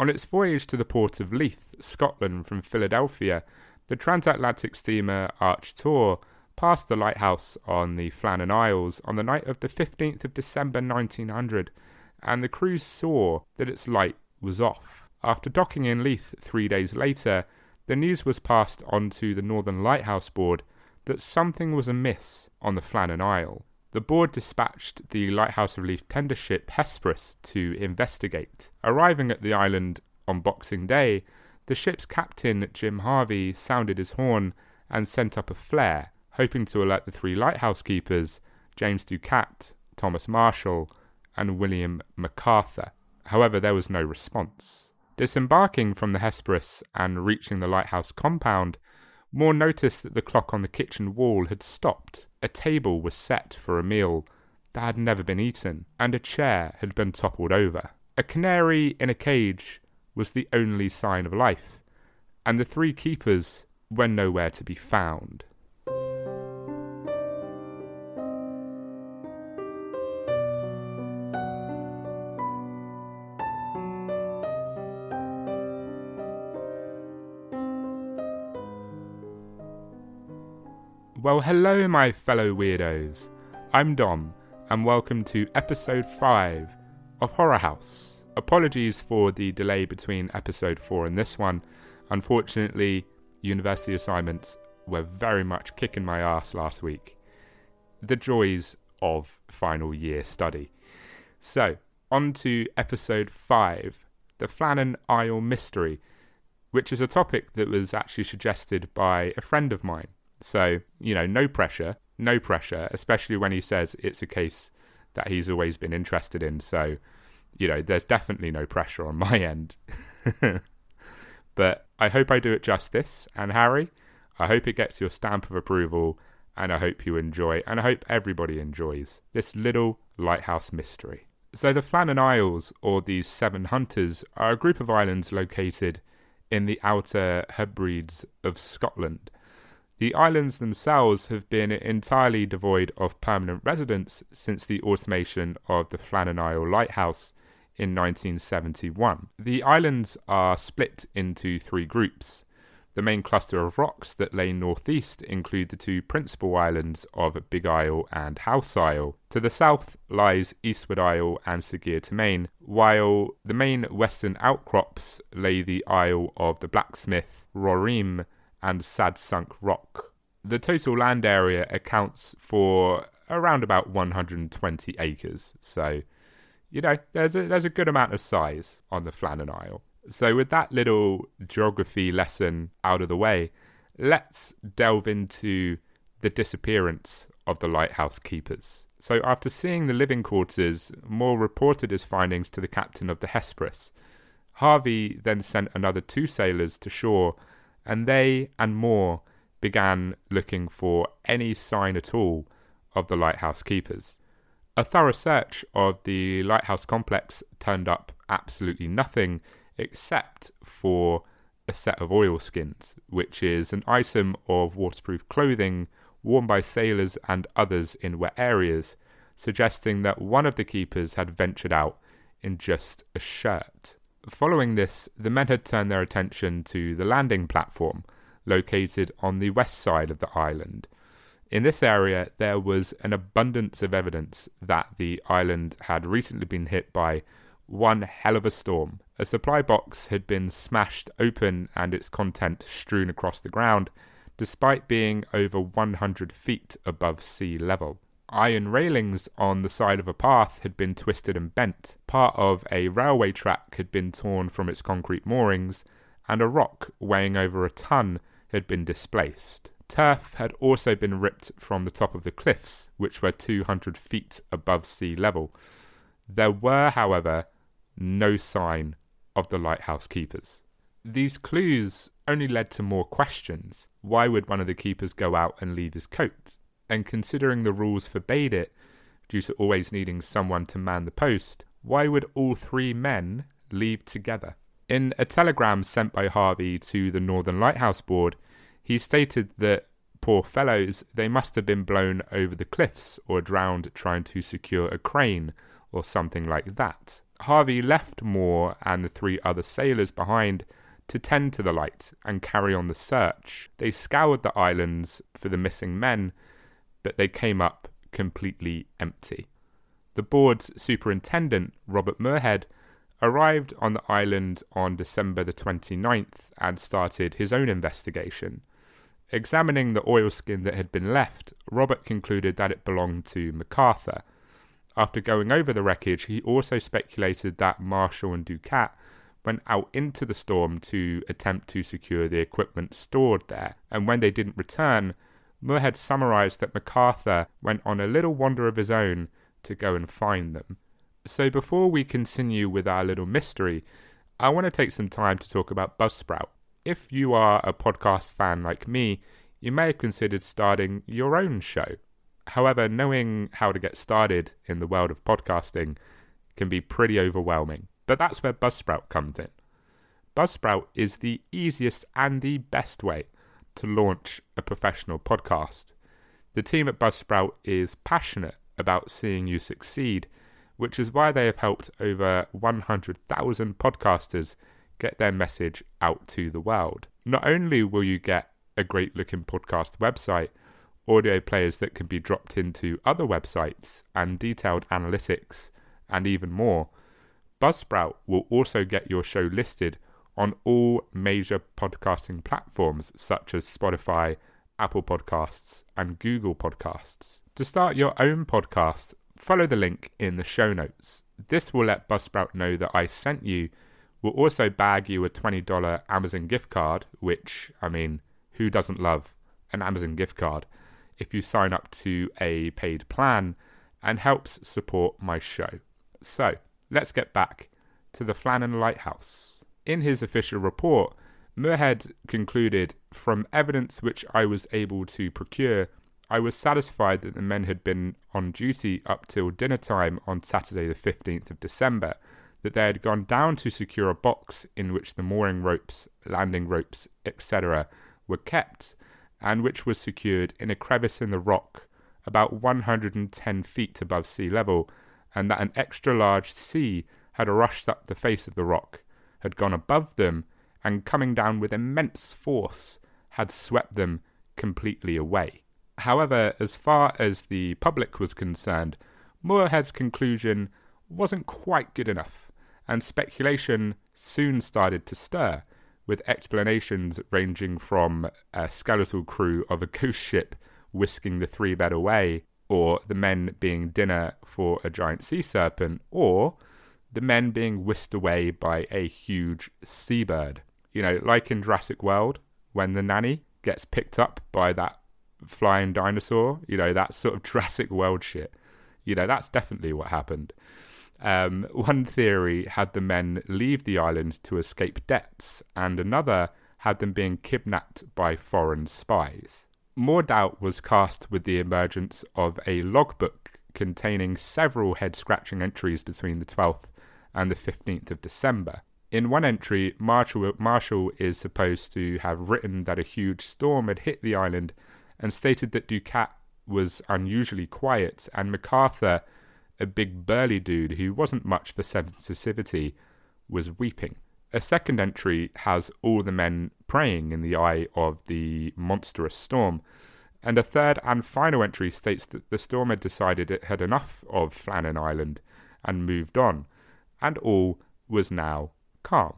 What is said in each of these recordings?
On its voyage to the port of Leith, Scotland, from Philadelphia, the transatlantic steamer Archtor passed the lighthouse on the Flannan Isles on the night of the 15th of December 1900, and the crew saw that its light was off. After docking in Leith three days later, the news was passed on to the Northern Lighthouse Board that something was amiss on the Flannan Isle. The board dispatched the Lighthouse Relief tender ship Hesperus to investigate. Arriving at the island on Boxing Day, the ship's captain, Jim Harvey, sounded his horn and sent up a flare, hoping to alert the three lighthouse keepers, James Ducat, Thomas Marshall, and William MacArthur. However, there was no response. Disembarking from the Hesperus and reaching the lighthouse compound, Moore noticed that the clock on the kitchen wall had stopped. A table was set for a meal that had never been eaten, and a chair had been toppled over. A canary in a cage was the only sign of life, and the three keepers were nowhere to be found. Well, hello, my fellow weirdos. I'm Dom, and welcome to episode 5 of Horror House. Apologies for the delay between episode 4 and this one. Unfortunately, university assignments were very much kicking my ass last week. The joys of final year study. So, on to episode 5 The Flannan Isle Mystery, which is a topic that was actually suggested by a friend of mine. So, you know, no pressure, no pressure, especially when he says it's a case that he's always been interested in. So, you know, there's definitely no pressure on my end. but I hope I do it justice. And Harry, I hope it gets your stamp of approval. And I hope you enjoy, and I hope everybody enjoys this little lighthouse mystery. So, the Flannan Isles, or the Seven Hunters, are a group of islands located in the Outer Hebrides of Scotland. The islands themselves have been entirely devoid of permanent residents since the automation of the Flannan Isle Lighthouse in 1971. The islands are split into three groups. The main cluster of rocks that lay northeast include the two principal islands of Big Isle and House Isle. To the south lies Eastward Isle and Sir Gear while the main western outcrops lay the Isle of the Blacksmith, Rorim, and Sad Sunk Rock. The total land area accounts for around about 120 acres, so you know there's a there's a good amount of size on the Flannan Isle. So with that little geography lesson out of the way, let's delve into the disappearance of the lighthouse keepers. So after seeing the living quarters, Moore reported his findings to the captain of the Hesperus. Harvey then sent another two sailors to shore and they and Moore began looking for any sign at all of the lighthouse keepers. A thorough search of the lighthouse complex turned up absolutely nothing except for a set of oilskins, which is an item of waterproof clothing worn by sailors and others in wet areas, suggesting that one of the keepers had ventured out in just a shirt. Following this, the men had turned their attention to the landing platform, located on the west side of the island. In this area, there was an abundance of evidence that the island had recently been hit by one hell of a storm. A supply box had been smashed open and its content strewn across the ground, despite being over 100 feet above sea level. Iron railings on the side of a path had been twisted and bent. Part of a railway track had been torn from its concrete moorings, and a rock weighing over a ton had been displaced. Turf had also been ripped from the top of the cliffs, which were 200 feet above sea level. There were, however, no sign of the lighthouse keepers. These clues only led to more questions. Why would one of the keepers go out and leave his coat? And considering the rules forbade it, due to always needing someone to man the post, why would all three men leave together? In a telegram sent by Harvey to the Northern Lighthouse Board, he stated that, poor fellows, they must have been blown over the cliffs or drowned trying to secure a crane or something like that. Harvey left Moore and the three other sailors behind to tend to the light and carry on the search. They scoured the islands for the missing men, but they came up completely empty. The board's superintendent, Robert Muirhead, arrived on the island on December the 29th and started his own investigation. Examining the oilskin that had been left, Robert concluded that it belonged to MacArthur. After going over the wreckage, he also speculated that Marshall and Ducat went out into the storm to attempt to secure the equipment stored there, and when they didn't return, Muirhead summarized that MacArthur went on a little wander of his own to go and find them. So before we continue with our little mystery, I want to take some time to talk about Buzzsprout. If you are a podcast fan like me, you may have considered starting your own show. However, knowing how to get started in the world of podcasting can be pretty overwhelming. But that's where Buzzsprout comes in. Buzzsprout is the easiest and the best way to launch a professional podcast. The team at Buzzsprout is passionate about seeing you succeed, which is why they have helped over 100,000 podcasters get their message out to the world. Not only will you get a great looking podcast website, audio players that can be dropped into other websites, and detailed analytics, and even more, Buzzsprout will also get your show listed on all major podcasting platforms such as Spotify, Apple Podcasts, and Google Podcasts. To start your own podcast, follow the link in the show notes. This will let Buzzsprout know that I sent you. We'll also bag you a $20 Amazon gift card, which, I mean, who doesn't love an Amazon gift card if you sign up to a paid plan and helps support my show. So, let's get back to the Flannan Lighthouse. In his official report, Muirhead concluded from evidence which I was able to procure I was satisfied that the men had been on duty up till dinner time on Saturday, the 15th of December, that they had gone down to secure a box in which the mooring ropes, landing ropes, etc., were kept, and which was secured in a crevice in the rock about 110 feet above sea level, and that an extra large sea had rushed up the face of the rock, had gone above them, and coming down with immense force, had swept them completely away. However, as far as the public was concerned, Muirhead's conclusion wasn't quite good enough, and speculation soon started to stir, with explanations ranging from a skeletal crew of a ghost ship whisking the three bed away, or the men being dinner for a giant sea serpent, or the men being whisked away by a huge seabird. You know, like in Jurassic World, when the nanny gets picked up by that flying dinosaur. You know, that sort of Jurassic World shit. You know, that's definitely what happened. Um, one theory had the men leave the island to escape debts, and another had them being kidnapped by foreign spies. More doubt was cast with the emergence of a logbook containing several head scratching entries between the 12th and the 15th of December. In one entry, Marshall, Marshall is supposed to have written that a huge storm had hit the island and stated that Ducat was unusually quiet, and MacArthur, a big burly dude who wasn't much for sensitivity, was weeping. A second entry has all the men praying in the eye of the monstrous storm, and a third and final entry states that the storm had decided it had enough of Flannan Island and moved on, and all was now calm.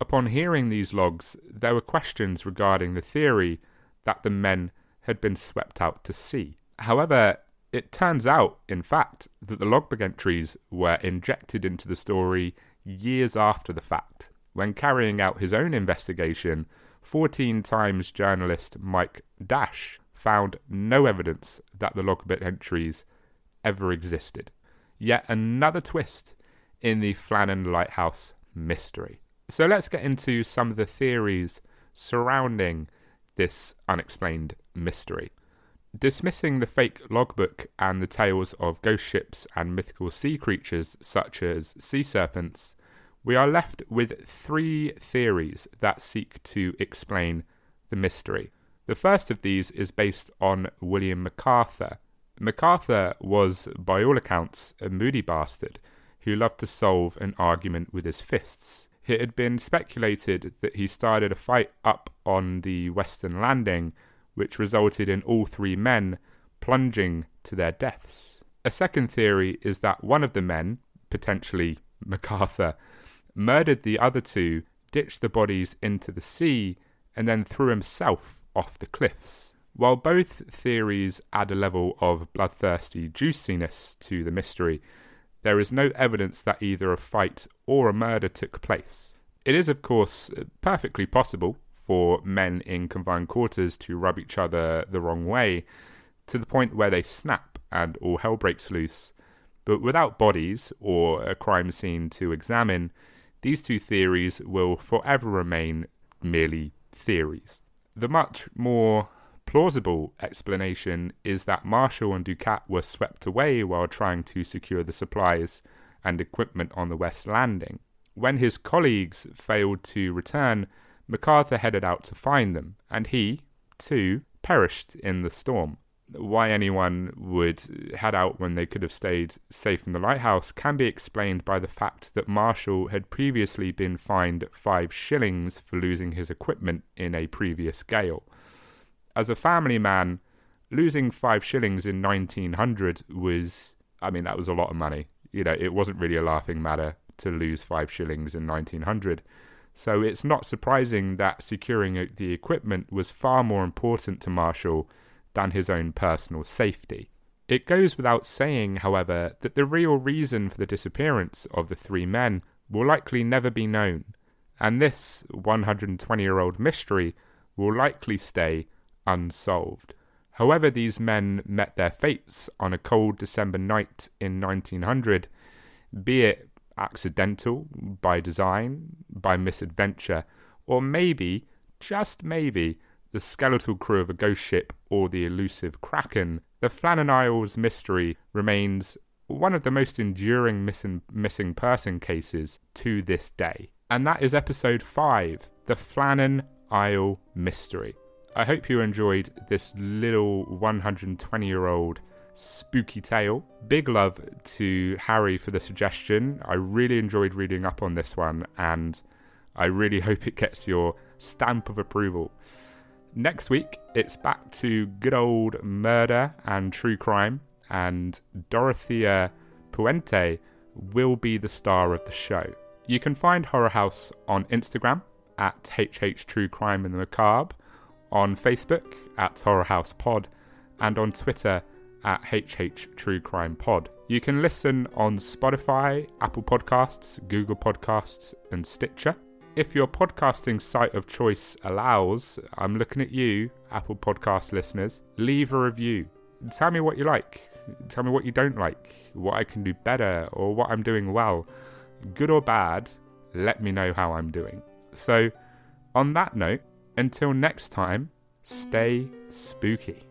Upon hearing these logs, there were questions regarding the theory that the men had been swept out to sea. However, it turns out, in fact, that the logbook entries were injected into the story years after the fact. When carrying out his own investigation, Fortean Times journalist Mike Dash found no evidence that the logbook entries ever existed. Yet another twist in the Flannan Lighthouse mystery. So let's get into some of the theories surrounding this unexplained mystery. Dismissing the fake logbook and the tales of ghost ships and mythical sea creatures such as sea serpents, we are left with three theories that seek to explain the mystery. The first of these is based on William MacArthur. MacArthur was, by all accounts, a moody bastard who loved to solve an argument with his fists. It had been speculated that he started a fight up on the western landing, which resulted in all three men plunging to their deaths. A second theory is that one of the men, potentially MacArthur, murdered the other two, ditched the bodies into the sea, and then threw himself off the cliffs. While both theories add a level of bloodthirsty juiciness to the mystery, there is no evidence that either a fight or a murder took place. It is, of course, uh, perfectly possible for men in confined quarters to rub each other the wrong way to the point where they snap and all hell breaks loose. But without bodies or a crime scene to examine, these two theories will forever remain merely theories. The much more plausible explanation is that Marshall and Ducat were swept away while trying to secure the supplies and equipment on the West Landing. When his colleagues failed to return, MacArthur headed out to find them, and he, too, perished in the storm. Why anyone would head out when they could have stayed safe in the lighthouse can be explained by the fact that Marshall had previously been fined five shillings for losing his equipment in a previous gale as a family man, losing five shillings in 1900 was, I mean, that was a lot of money. You know, it wasn't really a laughing matter to lose five shillings in 1900. So it's not surprising that securing the equipment was far more important to Marshall than his own personal safety. It goes without saying, however, that the real reason for the disappearance of the three men will likely never be known, and this 120 year old mystery will likely stay unsolved. However, these men met their fates on a cold December night in 1900, be it accidental, by design, by misadventure, or maybe, just maybe, the skeletal crew of a ghost ship or the elusive Kraken, the Flannan Isles mystery remains one of the most enduring missing, missing person cases to this day. And that is episode 5 The Flannan Isle Mystery. I hope you enjoyed this little 120 year old spooky tale. Big love to Harry for the suggestion. I really enjoyed reading up on this one, and I really hope it gets your stamp of approval. Next week, it's back to good old murder and true crime, and Dorothea Puente will be the star of the show. You can find Horror House on Instagram at HH on Facebook at Horror House Pod, and on Twitter at HH True Crime Pod. You can listen on Spotify, Apple Podcasts, Google Podcasts, and Stitcher. If your podcasting site of choice allows, I'm looking at you, Apple Podcast listeners, leave a review. Tell me what you like. Tell me what you don't like, what I can do better, or what I'm doing well. Good or bad, let me know how I'm doing. So, on that note, until next time, stay spooky.